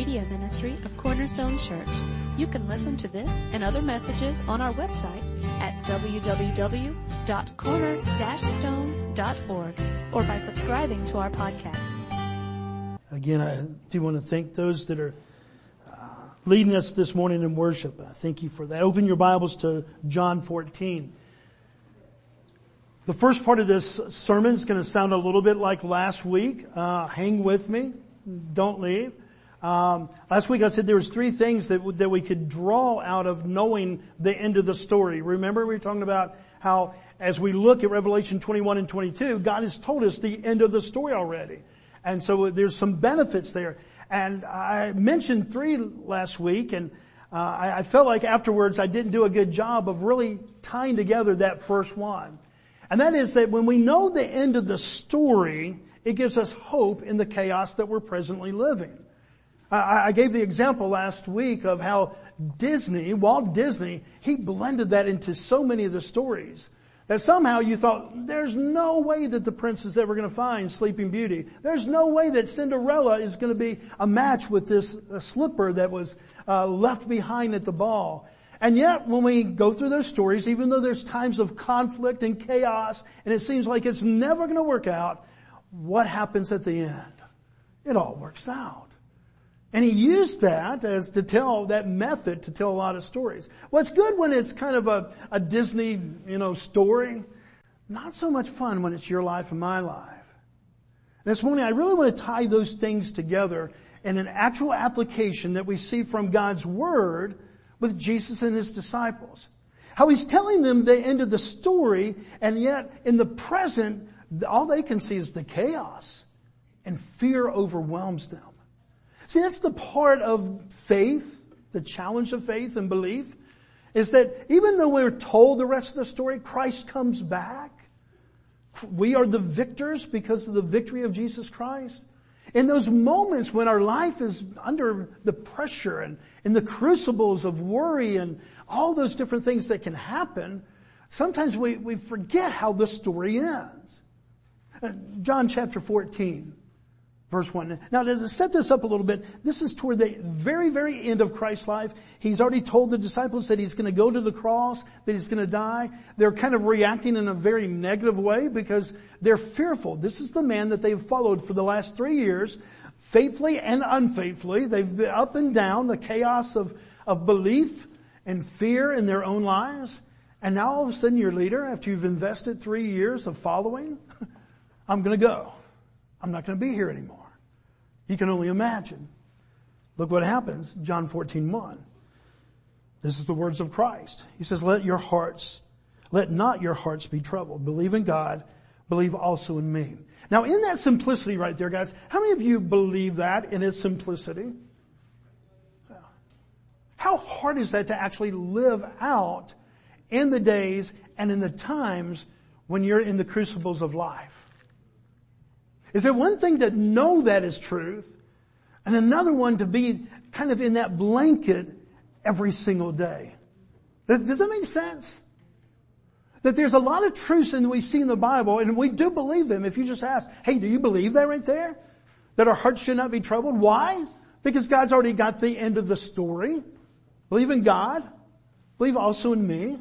media ministry of Cornerstone Church. You can listen to this and other messages on our website at www.corner-stone.org or by subscribing to our podcast. Again, I do want to thank those that are uh, leading us this morning in worship. I thank you for that. Open your Bibles to John 14. The first part of this sermon is going to sound a little bit like last week. Uh, hang with me. Don't leave. Um, last week I said there was three things that, that we could draw out of knowing the end of the story. Remember we were talking about how as we look at Revelation 21 and 22, God has told us the end of the story already. And so there's some benefits there. And I mentioned three last week and uh, I, I felt like afterwards I didn't do a good job of really tying together that first one. And that is that when we know the end of the story, it gives us hope in the chaos that we're presently living. I, gave the example last week of how Disney, Walt Disney, he blended that into so many of the stories that somehow you thought, there's no way that the prince is ever going to find Sleeping Beauty. There's no way that Cinderella is going to be a match with this slipper that was uh, left behind at the ball. And yet, when we go through those stories, even though there's times of conflict and chaos, and it seems like it's never going to work out, what happens at the end? It all works out. And he used that as to tell, that method to tell a lot of stories. It's good when it's kind of a, a Disney, you know, story. Not so much fun when it's your life and my life. This morning I really want to tie those things together in an actual application that we see from God's Word with Jesus and his disciples. How he's telling them the end of the story and yet in the present, all they can see is the chaos and fear overwhelms them. See, that's the part of faith, the challenge of faith and belief, is that even though we're told the rest of the story, Christ comes back. We are the victors because of the victory of Jesus Christ. In those moments when our life is under the pressure and in the crucibles of worry and all those different things that can happen, sometimes we, we forget how the story ends. Uh, John chapter 14, verse 1. Now to set this up a little bit, this is toward the very, very end of Christ's life. He's already told the disciples that he's going to go to the cross, that he's going to die. They're kind of reacting in a very negative way because they're fearful. This is the man that they've followed for the last three years, faithfully and unfaithfully. They've been up and down the chaos of, of belief and fear in their own lives. And now all of a sudden your leader, after you've invested three years of following, I'm going to go. I'm not going to be here anymore. You can only imagine. Look what happens, John 14, 1. This is the words of Christ. He says, let your hearts, let not your hearts be troubled. Believe in God, believe also in me. Now in that simplicity right there, guys, how many of you believe that in its simplicity? How hard is that to actually live out in the days and in the times when you're in the crucibles of life? Is there one thing to know that is truth and another one to be kind of in that blanket every single day? Does that make sense? That there's a lot of truths that we see in the Bible and we do believe them. If you just ask, hey, do you believe that right there? That our hearts should not be troubled? Why? Because God's already got the end of the story. Believe in God. Believe also in me.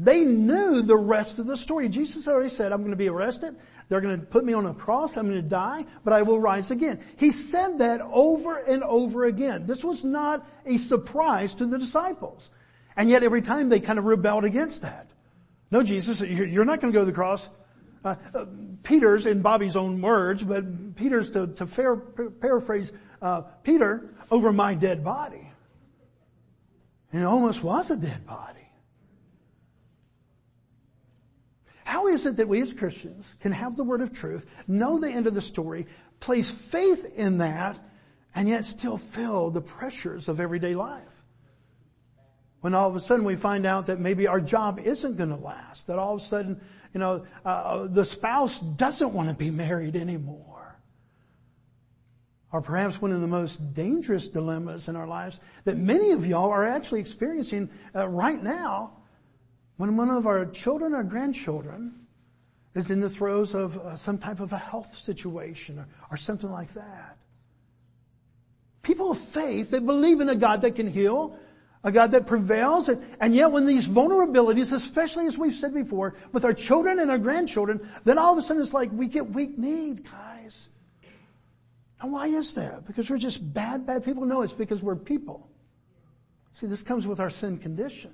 They knew the rest of the story. Jesus already said, I'm going to be arrested. They're going to put me on a cross. I'm going to die, but I will rise again. He said that over and over again. This was not a surprise to the disciples. And yet every time they kind of rebelled against that. No, Jesus, you're not going to go to the cross. Uh, uh, Peter's, in Bobby's own words, but Peter's to, to fair, paraphrase uh, Peter, over my dead body. And it almost was a dead body. How is it that we as Christians can have the word of truth, know the end of the story, place faith in that, and yet still feel the pressures of everyday life? When all of a sudden we find out that maybe our job isn't going to last, that all of a sudden, you know, uh, the spouse doesn't want to be married anymore. Or perhaps one of the most dangerous dilemmas in our lives that many of y'all are actually experiencing uh, right now when one of our children or grandchildren is in the throes of uh, some type of a health situation or, or something like that. People of faith, they believe in a God that can heal, a God that prevails, and, and yet when these vulnerabilities, especially as we've said before, with our children and our grandchildren, then all of a sudden it's like we get weak need, guys. And why is that? Because we're just bad, bad people? No, it's because we're people. See, this comes with our sin condition.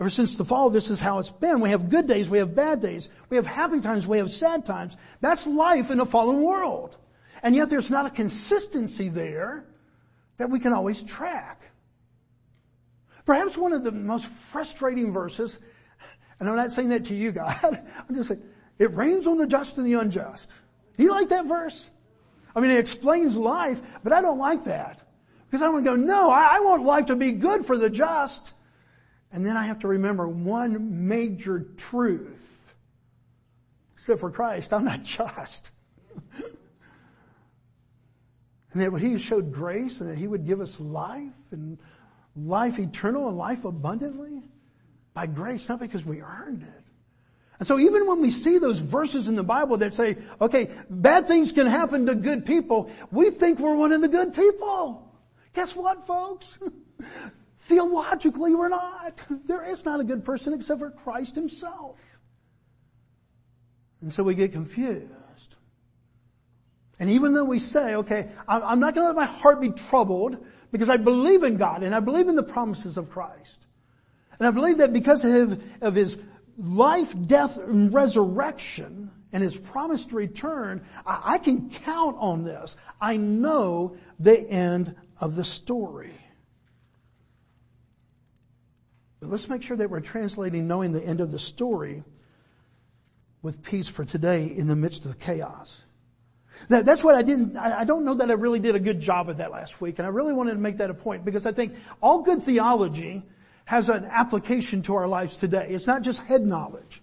Ever since the fall, this is how it's been. We have good days, we have bad days, we have happy times, we have sad times. That's life in a fallen world. And yet there's not a consistency there that we can always track. Perhaps one of the most frustrating verses, and I'm not saying that to you, God, I'm just saying, it rains on the just and the unjust. Do you like that verse? I mean, it explains life, but I don't like that. Because I want to go, no, I, I want life to be good for the just. And then I have to remember one major truth. Except for Christ, I'm not just. and that he showed grace and that he would give us life and life eternal and life abundantly by grace, not because we earned it. And so even when we see those verses in the Bible that say, okay, bad things can happen to good people, we think we're one of the good people. Guess what, folks? Theologically, we're not. There is not a good person except for Christ himself. And so we get confused. And even though we say, okay, I'm not going to let my heart be troubled because I believe in God and I believe in the promises of Christ. And I believe that because of, His life, death, and resurrection and His promise to return, I can count on this. I know the end of the story. But let's make sure that we're translating knowing the end of the story with peace for today in the midst of chaos. That, that's what I didn't, I, I don't know that I really did a good job of that last week, and I really wanted to make that a point because I think all good theology has an application to our lives today. It's not just head knowledge.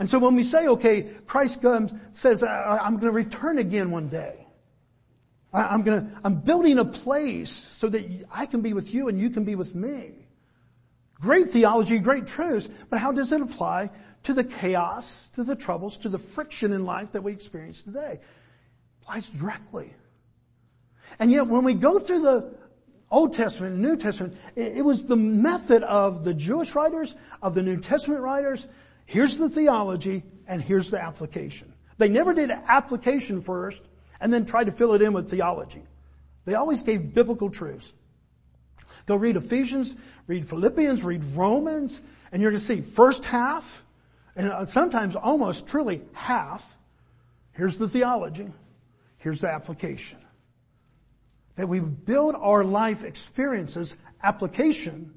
And so when we say, okay, Christ comes, says, I'm going to return again one day. I'm going to, I'm building a place so that I can be with you and you can be with me. Great theology, great truths, but how does it apply to the chaos, to the troubles, to the friction in life that we experience today? applies directly. And yet when we go through the Old Testament and New Testament, it, was the method of the Jewish writers, of the New Testament writers. Here's the theology and here's the application. They never did application first and then tried to fill it in with theology. They always gave biblical truths. Go read Ephesians, read Philippians, read Romans, and you're going to see first half, and uh, sometimes almost truly half. Here's the theology. Here's the application. That we build our life experiences, application,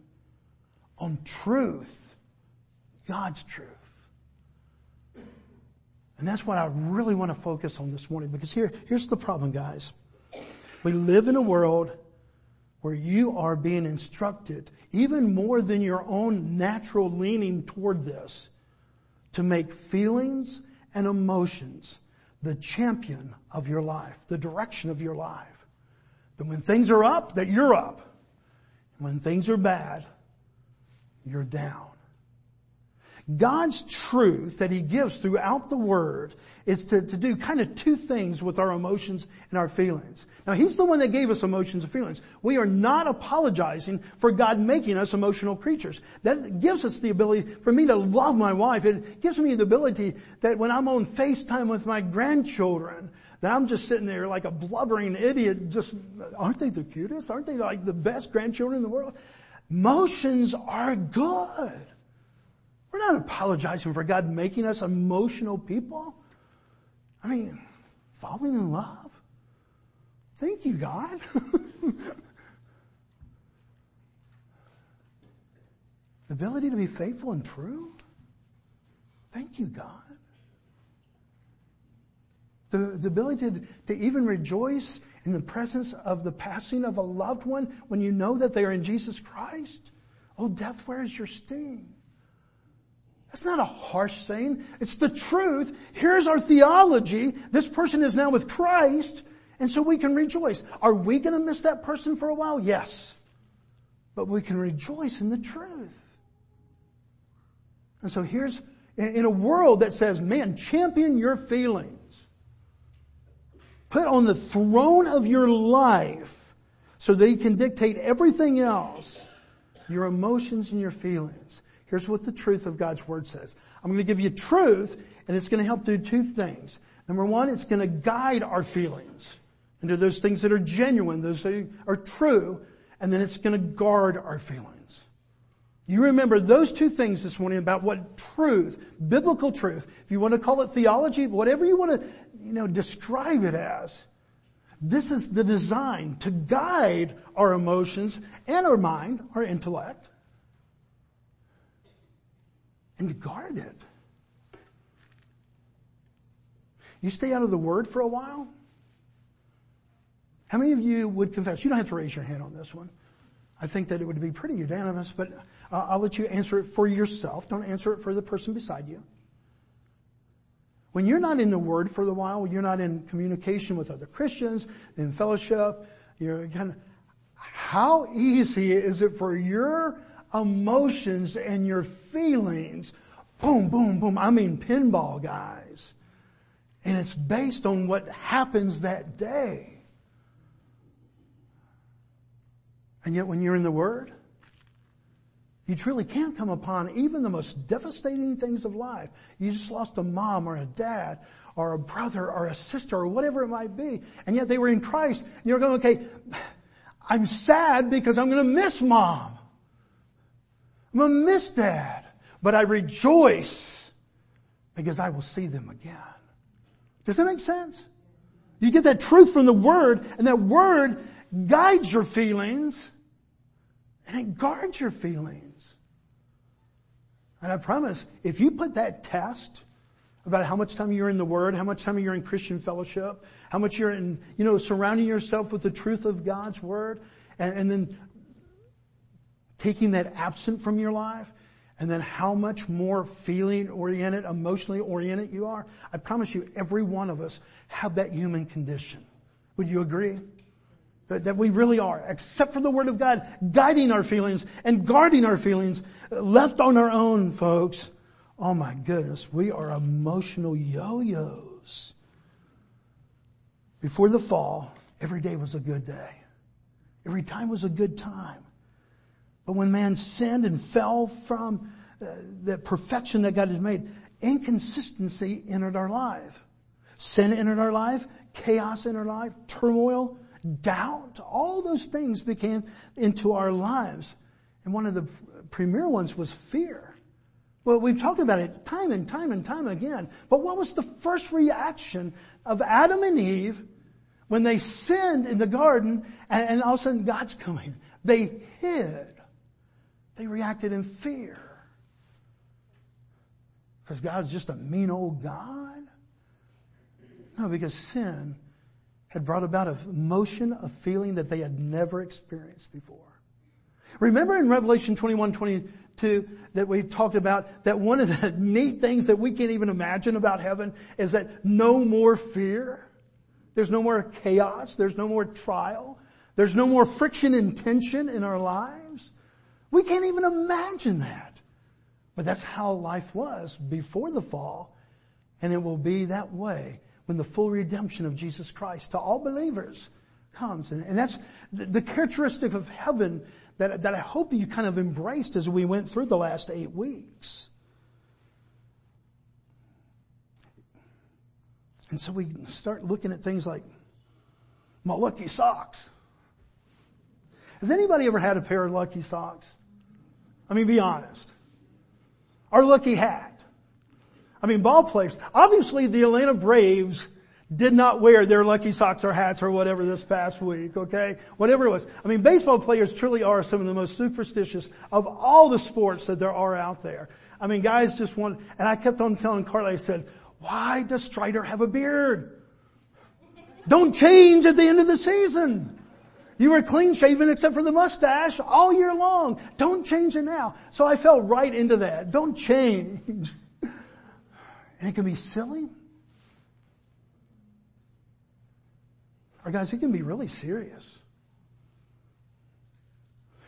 on truth. God's truth. And that's what I really want to focus on this morning because here, here's the problem guys. We live in a world where you are being instructed, even more than your own natural leaning toward this, to make feelings and emotions the champion of your life, the direction of your life. That when things are up, that you're up. And When things are bad, you're down. God's truth that He gives throughout the Word is to, to do kind of two things with our emotions and our feelings. Now He's the one that gave us emotions and feelings. We are not apologizing for God making us emotional creatures. That gives us the ability for me to love my wife. It gives me the ability that when I'm on FaceTime with my grandchildren, that I'm just sitting there like a blubbering idiot, just, aren't they the cutest? Aren't they like the best grandchildren in the world? Emotions are good. We're not apologizing for God making us emotional people. I mean, falling in love. Thank you, God. the ability to be faithful and true. Thank you, God. The, the ability to, to even rejoice in the presence of the passing of a loved one when you know that they are in Jesus Christ. Oh, death, where is your sting? That's not a harsh saying. It's the truth. Here's our theology. This person is now with Christ, and so we can rejoice. Are we going to miss that person for a while? Yes. But we can rejoice in the truth. And so here's, in a world that says, man, champion your feelings. put on the throne of your life so they can dictate everything else, your emotions and your feelings. Here's what the truth of God's Word says. I'm going to give you truth and it's going to help do two things. Number one, it's going to guide our feelings into those things that are genuine, those that are true, and then it's going to guard our feelings. You remember those two things this morning about what truth, biblical truth, if you want to call it theology, whatever you want to, you know, describe it as. This is the design to guide our emotions and our mind, our intellect, and guard it. You stay out of the Word for a while? How many of you would confess? You don't have to raise your hand on this one. I think that it would be pretty unanimous, but uh, I'll let you answer it for yourself. Don't answer it for the person beside you. When you're not in the Word for a while, you're not in communication with other Christians, in fellowship, you're kind of, how easy is it for your emotions and your feelings, boom, boom, boom, I mean pinball guys. And it's based on what happens that day. And yet when you're in the Word, you truly can't come upon even the most devastating things of life. You just lost a mom or a dad or a brother or a sister or whatever it might be. And yet they were in Christ. And you're going, okay, I'm sad because I'm going to miss mom. I'm going to miss dad. But I rejoice because I will see them again. Does that make sense? You get that truth from the Word and that Word guides your feelings and it guards your feelings. And I promise, if you put that test about how much time you're in the Word, how much time you're in Christian fellowship, how much you're in, you know, surrounding yourself with the truth of God's Word, and, and then taking that absent from your life, and then how much more feeling oriented, emotionally oriented you are, I promise you every one of us have that human condition. Would you agree? That, that we really are, except for the Word of God guiding our feelings and guarding our feelings, left on our own, folks. Oh my goodness, we are emotional yo-yos. Before the fall, every day was a good day. Every time was a good time. But when man sinned and fell from uh, the perfection that God had made, inconsistency entered our life. Sin entered our life, chaos in our life, turmoil, doubt, all those things became into our lives. And one of the premier ones was fear. Well, we've talked about it time and time and time again. But what was the first reaction of Adam and Eve when they sinned in the garden and all of a sudden God's coming? They hid. They reacted in fear. Because God God's just a mean old God? No, because sin had brought about a motion of feeling that they had never experienced before. Remember in Revelation 21, 22 that we talked about that one of the neat things that we can't even imagine about heaven is that no more fear. There's no more chaos. There's no more trial. There's no more friction and tension in our lives. We can't even imagine that. But that's how life was before the fall and it will be that way when the full redemption of Jesus Christ to all believers comes. And, and that's the, the, characteristic of heaven that, that I hope you kind of embraced as we went through the last eight weeks. And so we start looking at things like my lucky socks. Has anybody ever had a pair of lucky socks? I mean, be honest. Our lucky hat. I mean, ball players. Obviously the Atlanta Braves did not wear their lucky socks or hats or whatever this past week, okay? Whatever it was. I mean, baseball players truly are some of the most superstitious of all the sports that there are out there. I mean, guys just want, and I kept on telling Carly, I said, why does Strider have a beard? Don't change at the end of the season. You were clean shaven except for the mustache all year long. Don't change it now. So I fell right into that. Don't change. And it can be silly. Or guys, it can be really serious.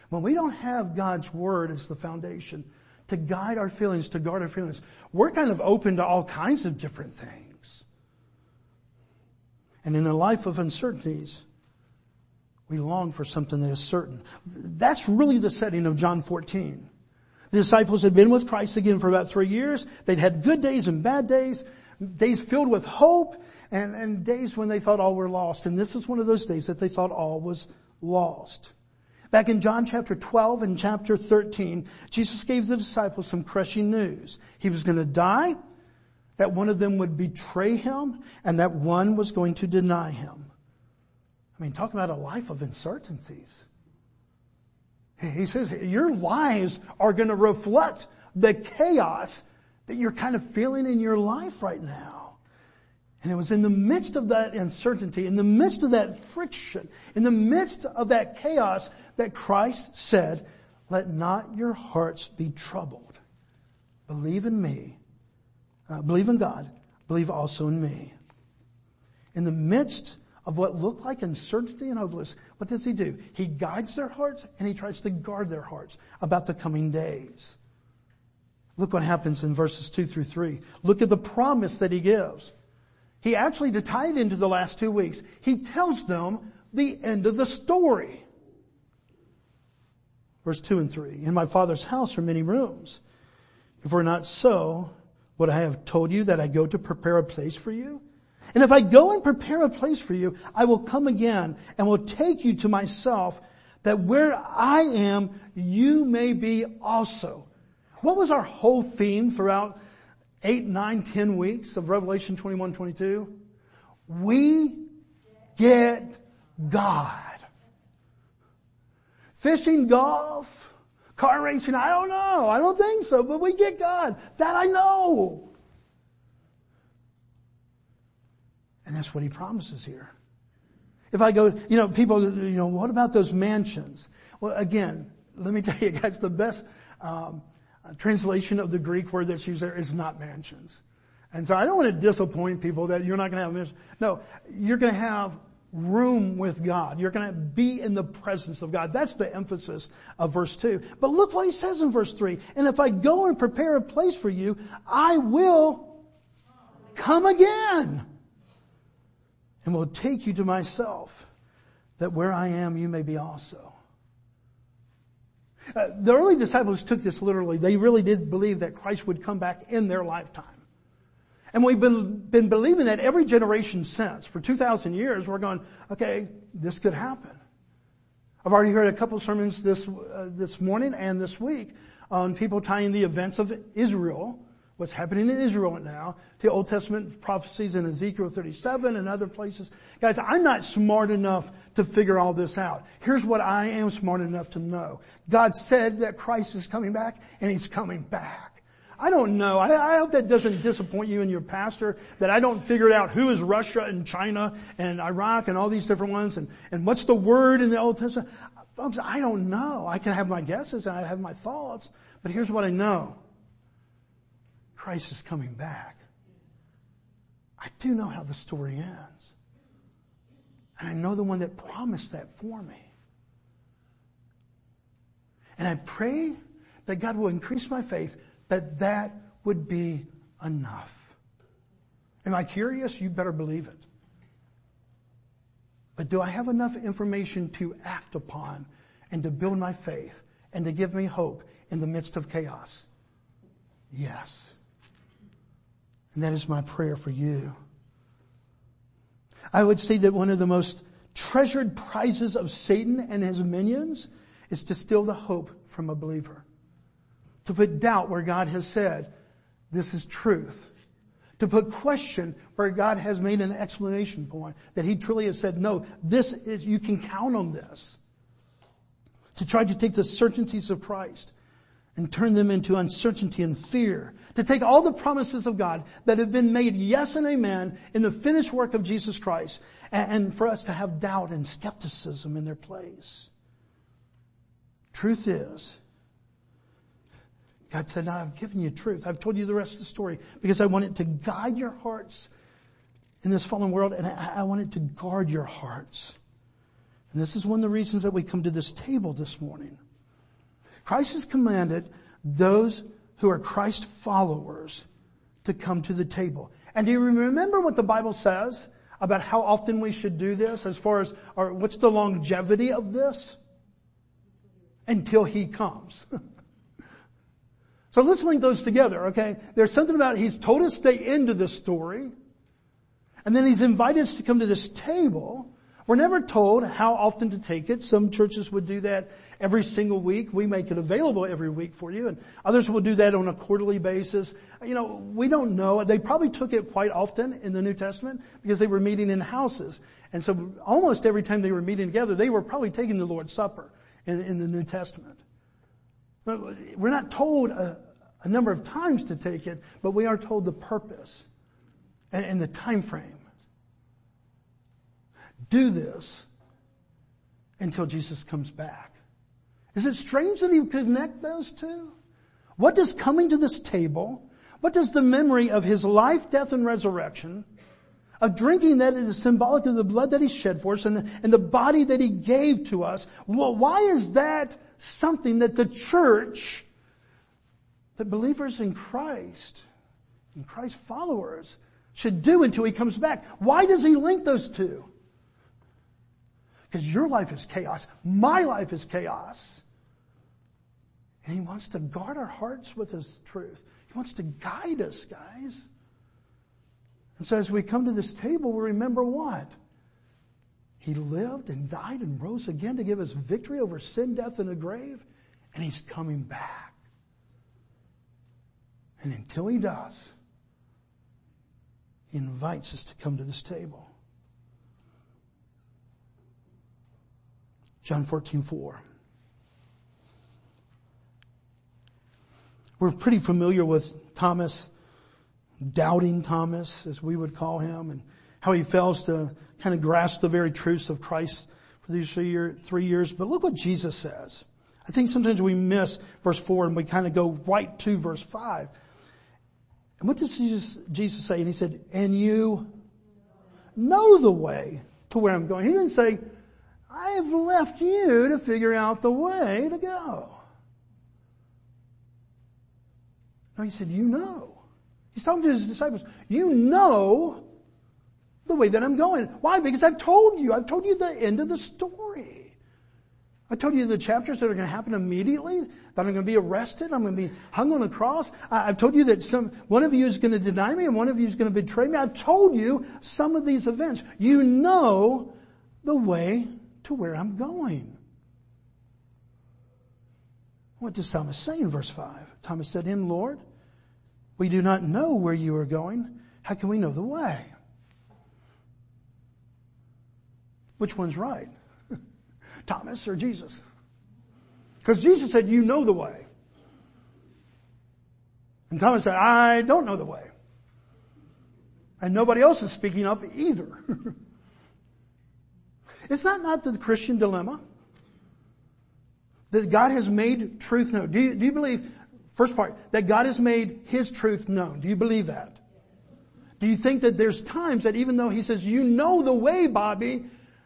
When we don't have God's Word as the foundation to guide our feelings, to guard our feelings, we're kind of open to all kinds of different things. And in a life of uncertainties, we long for something that is certain. That's really the setting of John 14. The disciples had been with Christ again for about three years. They'd had good days and bad days, days filled with hope, and, and days when they thought all were lost. And this is one of those days that they thought all was lost. Back in John chapter 12 and chapter 13, Jesus gave the disciples some crushing news. He was going to die, that one of them would betray him, and that one was going to deny him. I mean, talk about a life of uncertainties. He says your lives are going to reflect the chaos that you're kind of feeling in your life right now. And it was in the midst of that uncertainty, in the midst of that friction, in the midst of that chaos that Christ said, let not your hearts be troubled. Believe in me. Uh, believe in God. Believe also in me. In the midst of what looked like uncertainty and hopeless, what does he do? He guides their hearts and he tries to guard their hearts about the coming days. Look what happens in verses two through three. Look at the promise that he gives. He actually, to tie it into the last two weeks, he tells them the end of the story. Verse two and three. In my father's house are many rooms. If were not so, would I have told you that I go to prepare a place for you? And if I go and prepare a place for you, I will come again and will take you to myself that where I am, you may be also. What was our whole theme throughout eight, nine, ten weeks of Revelation 21, 22? We get God. Fishing, golf, car racing, I don't know. I don't think so, but we get God. That I know. And that's what he promises here. If I go, you know, people, you know, what about those mansions? Well, again, let me tell you guys, the best um, translation of the Greek word that's used there is not mansions. And so I don't want to disappoint people that you're not going to have this. No, you're going to have room with God. You're going to be in the presence of God. That's the emphasis of verse 2. But look what he says in verse 3. And if I go and prepare a place for you, I will come again and will take you to myself, that where I am, you may be also. Uh, the early disciples took this literally. They really did believe that Christ would come back in their lifetime. And we've been, been believing that every generation since. For 2,000 years, we're going, okay, this could happen. I've already heard a couple sermons this, uh, this morning and this week on people tying the events of Israel what's happening in Israel right now, the Old Testament prophecies in Ezekiel 37 and other places. Guys, I'm not smart enough to figure all this out. Here's what I am smart enough to know. God said that Christ is coming back and He's coming back. I don't know. I, I, hope that doesn't disappoint you and your pastor that I don't figure out who is Russia and China and Iraq and all these different ones and, and what's the word in the Old Testament. Folks, I don't know. I can have my guesses and I have my thoughts, but here's what I know. Christ is coming back. I do know how the story ends. And I know the one that promised that for me. And I pray that God will increase my faith that that would be enough. Am I curious? You better believe it. But do I have enough information to act upon and to build my faith and to give me hope in the midst of chaos? Yes. And that is my prayer for you. I would say that one of the most treasured prizes of Satan and his minions is to steal the hope from a believer. To put doubt where God has said, this is truth. To put question where God has made an exclamation point that he truly has said, no, this is, you can count on this. To try to take the certainties of Christ and turn them into uncertainty and fear. To take all the promises of God that have been made yes and amen in the finished work of Jesus Christ and for us to have doubt and skepticism in their place. Truth is, God said, now I've given you truth. I've told you the rest of the story because I want it to guide your hearts in this fallen world and I want it to guard your hearts. And this is one of the reasons that we come to this table this morning. Christ has commanded those who are Christ followers to come to the table. And do you remember what the Bible says about how often we should do this as far as or what's the longevity of this? Until he comes. so let's link those together, okay? There's something about he's told us to stay into this story, and then he's invited us to come to this table, we're never told how often to take it. Some churches would do that every single week. We make it available every week for you and others will do that on a quarterly basis. You know, we don't know. They probably took it quite often in the New Testament because they were meeting in houses. And so almost every time they were meeting together, they were probably taking the Lord's Supper in, in the New Testament. We're not told a, a, number of times to take it, but we are told the purpose and, and the time frame do this until Jesus comes back. Is it strange that he would connect those two? What does coming to this table, what does the memory of his life, death, and resurrection, of drinking that is symbolic of the blood that he shed for us and the, and the body that he gave to us, well, why is that something that the church, that believers in Christ, and Christ followers, should do until he comes back? Why does he link those two? Because your life is chaos. My life is chaos. And he wants to guard our hearts with his truth. He wants to guide us, guys. And so as we come to this table, we remember what? He lived and died and rose again to give us victory over sin, death, and the grave. And he's coming back. And until he does, he invites us to come to this table. John 14, 4. We're pretty familiar with Thomas, doubting Thomas, as we would call him, and how he fails to kind of grasp the very truths of Christ for these three, year, three years. But look what Jesus says. I think sometimes we miss verse 4 and we kind of go right to verse 5. And what does Jesus, Jesus say? And he said, and you know the way to where I'm going. He didn't say, I have left you to figure out the way to go. No, he said, you know. He's talking to his disciples. You know the way that I'm going. Why? Because I've told you. I've told you the end of the story. I told you the chapters that are going to happen immediately, that I'm going to be arrested, I'm going to be hung on a cross. I've told you that some, one of you is going to deny me and one of you is going to betray me. I've told you some of these events. You know the way to where I'm going. What does Thomas say in verse 5? Thomas said him, Lord, we do not know where you are going. How can we know the way? Which one's right? Thomas or Jesus? Because Jesus said, you know the way. And Thomas said, I don't know the way. And nobody else is speaking up either. Is that not the Christian dilemma? That God has made truth known. Do you, do you believe, first part, that God has made His truth known? Do you believe that? Do you think that there's times that even though He says, you know the way, Bobby,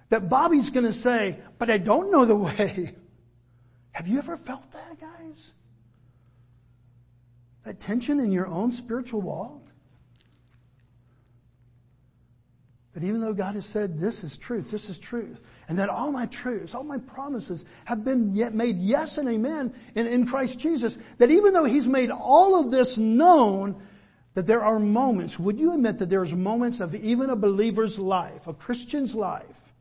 that Bobby's gonna say, but I don't know the way. Have you ever felt that, guys? That tension in your own spiritual walk? That even though God has said this is truth, this is truth, and that all my truths, all my promises have been yet made yes and amen in, in Christ Jesus, that even though He's made all of this known, that there are moments, would you admit that there's moments of even a believer's life, a Christian's life,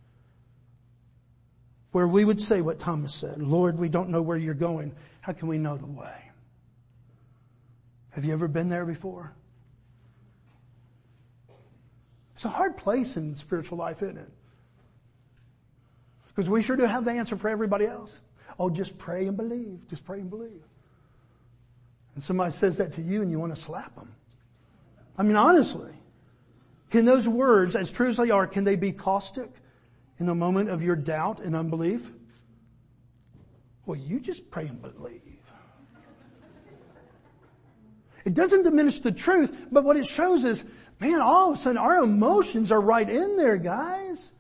where we would say what Thomas said, Lord, we don't know where you're going. How can we know the way? Have you ever been there before? It's a hard place in spiritual life, isn't it? Because we sure do have the answer for everybody else. Oh, just pray and believe. Just pray and believe. And somebody says that to you and you want to slap them. I mean, honestly, can those words, as true as they are, can they be caustic in the moment of your doubt and unbelief? Well, you just pray and believe. It doesn't diminish the truth, but what it shows is Man, all of a sudden our emotions are right in there, guys.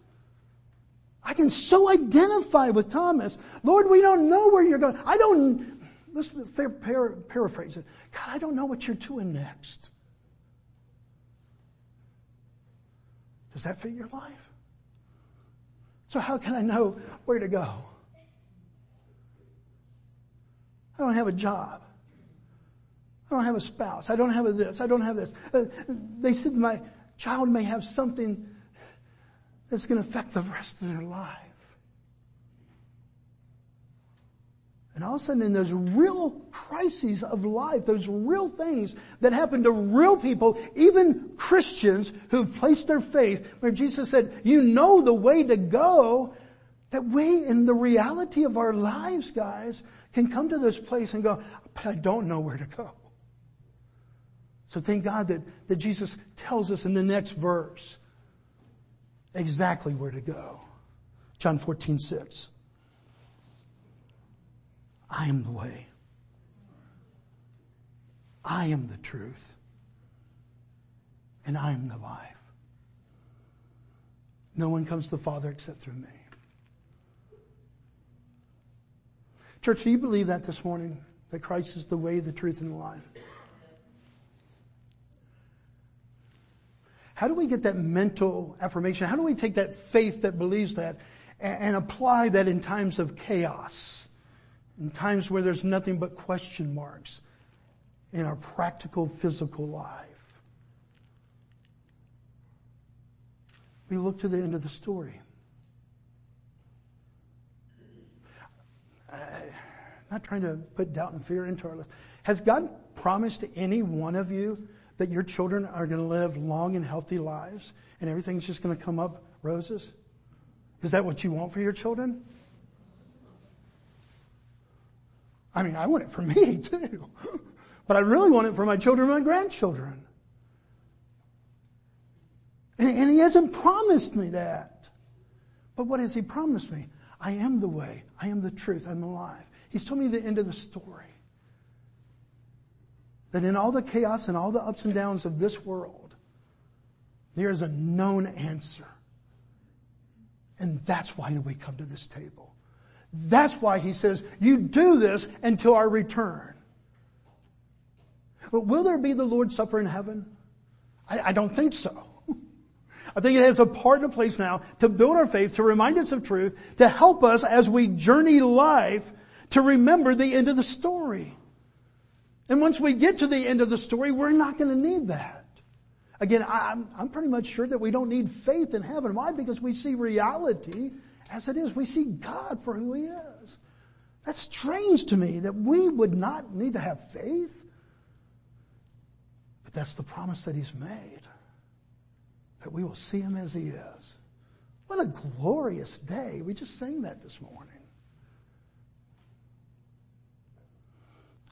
I can so identify with Thomas. Lord, we don't know where you're going. I don't, let's paraphrase it. God, I don't know what you're doing next. Does that fit your life? So how can I know where to go? I don't have a job. I don't have a spouse. I don't have this. I don't have this. Uh, they said my child may have something that's going to affect the rest of their life. And all of a sudden in those real crises of life, those real things that happen to real people, even Christians who've placed their faith, where Jesus said, you know the way to go, that we in the reality of our lives, guys, can come to this place and go, but I don't know where to go. So thank God that, that Jesus tells us in the next verse exactly where to go. John 14, 6. I am the way. I am the truth. And I am the life. No one comes to the Father except through me. Church, do you believe that this morning? That Christ is the way, the truth, and the life? How do we get that mental affirmation? How do we take that faith that believes that and, and apply that in times of chaos? In times where there's nothing but question marks in our practical physical life. We look to the end of the story. I'm not trying to put doubt and fear into our lives. Has God promised to any one of you that your children are going to live long and healthy lives and everything's just going to come up roses? Is that what you want for your children? I mean, I want it for me too. But I really want it for my children and my grandchildren. And, and he hasn't promised me that. But what has he promised me? I am the way. I am the truth. I'm alive. He's told me the end of the story. That in all the chaos and all the ups and downs of this world, there is a known answer. And that's why we come to this table. That's why he says, you do this until our return. But will there be the Lord's Supper in heaven? I, I don't think so. I think it has a part and a place now to build our faith, to remind us of truth, to help us as we journey life to remember the end of the story. And once we get to the end of the story, we're not going to need that. Again, I'm, I'm pretty much sure that we don't need faith in heaven. Why? Because we see reality as it is. We see God for who He is. That's strange to me that we would not need to have faith. But that's the promise that He's made. That we will see Him as He is. What a glorious day. We just sang that this morning.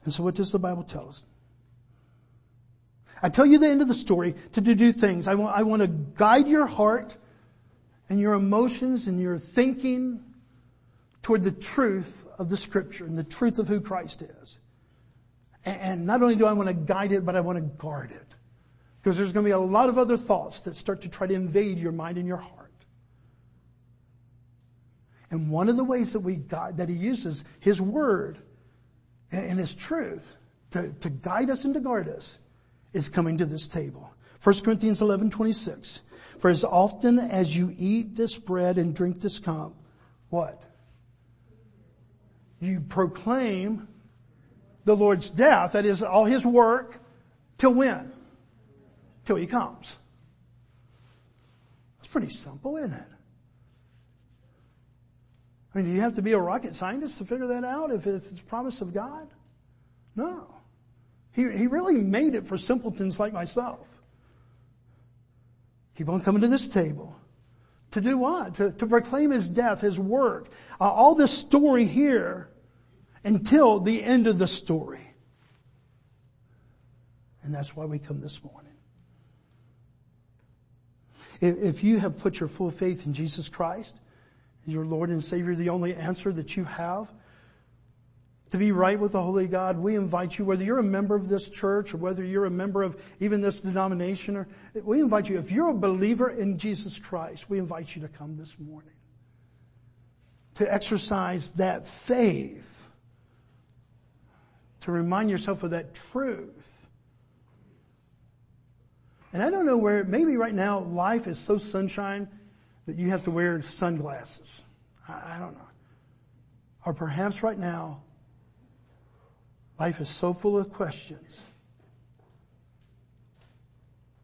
And so what does the Bible tell us? I tell you the end of the story two do things. I want, I want to guide your heart and your emotions and your thinking toward the truth of the scripture and the truth of who Christ is. And not only do I want to guide it, but I want to guard it. Because there's going to be a lot of other thoughts that start to try to invade your mind and your heart. And one of the ways that we guide, that he uses his word and his truth to, to guide us and to guard us is coming to this table. 1 Corinthians 11, 26. For as often as you eat this bread and drink this cup, what? You proclaim the Lord's death, that is all His work, till when? Till He comes. It's pretty simple, isn't it? I mean, do you have to be a rocket scientist to figure that out if it's the promise of God? No. He, he really made it for simpletons like myself. Keep on coming to this table. To do what? To, to proclaim his death, his work, uh, all this story here until the end of the story. And that's why we come this morning. If, if you have put your full faith in Jesus Christ, is your Lord and Savior the only answer that you have? To be right with the Holy God, we invite you, whether you're a member of this church or whether you're a member of even this denomination, or we invite you, if you're a believer in Jesus Christ, we invite you to come this morning. To exercise that faith. To remind yourself of that truth. And I don't know where, maybe right now life is so sunshine that you have to wear sunglasses. I, I don't know. Or perhaps right now, life is so full of questions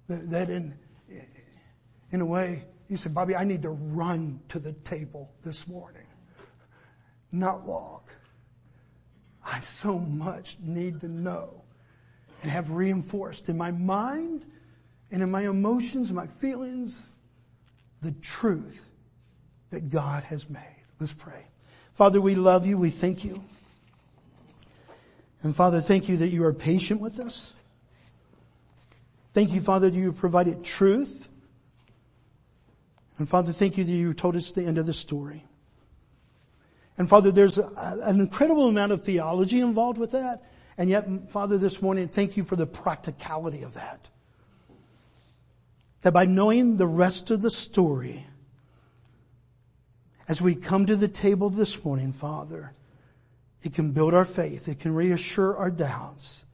that, that in, in a way, you say, Bobby, I need to run to the table this morning, not walk. I so much need to know and have reinforced in my mind and in my emotions, my feelings, the truth that God has made. Let's pray. Father, we love you. We thank you. And Father, thank you that you are patient with us. Thank you, Father, that you provided truth. And Father, thank you that you told us the end of the story. And Father, there's a, an incredible amount of theology involved with that. And yet, Father, this morning, thank you for the practicality of that. That by knowing the rest of the story, as we come to the table this morning, Father, it can build our faith. It can reassure our doubts.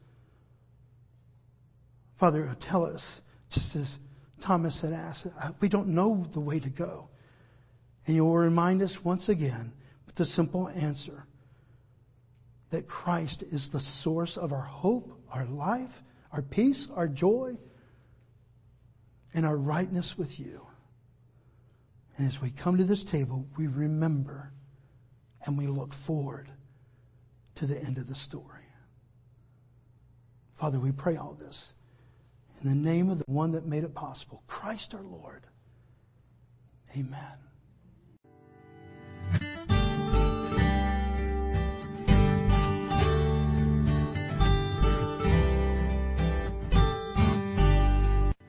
Father, tell us, just as Thomas had asked, uh, we don't know the way to go. And you will remind us once again with the simple answer that Christ is the source of our hope, our life, our peace, our joy, and our rightness with you. And as we come to this table, we remember and we look forward to the end of the story. Father, we pray all this in the name of the one that made it possible, Christ our Lord. Amen.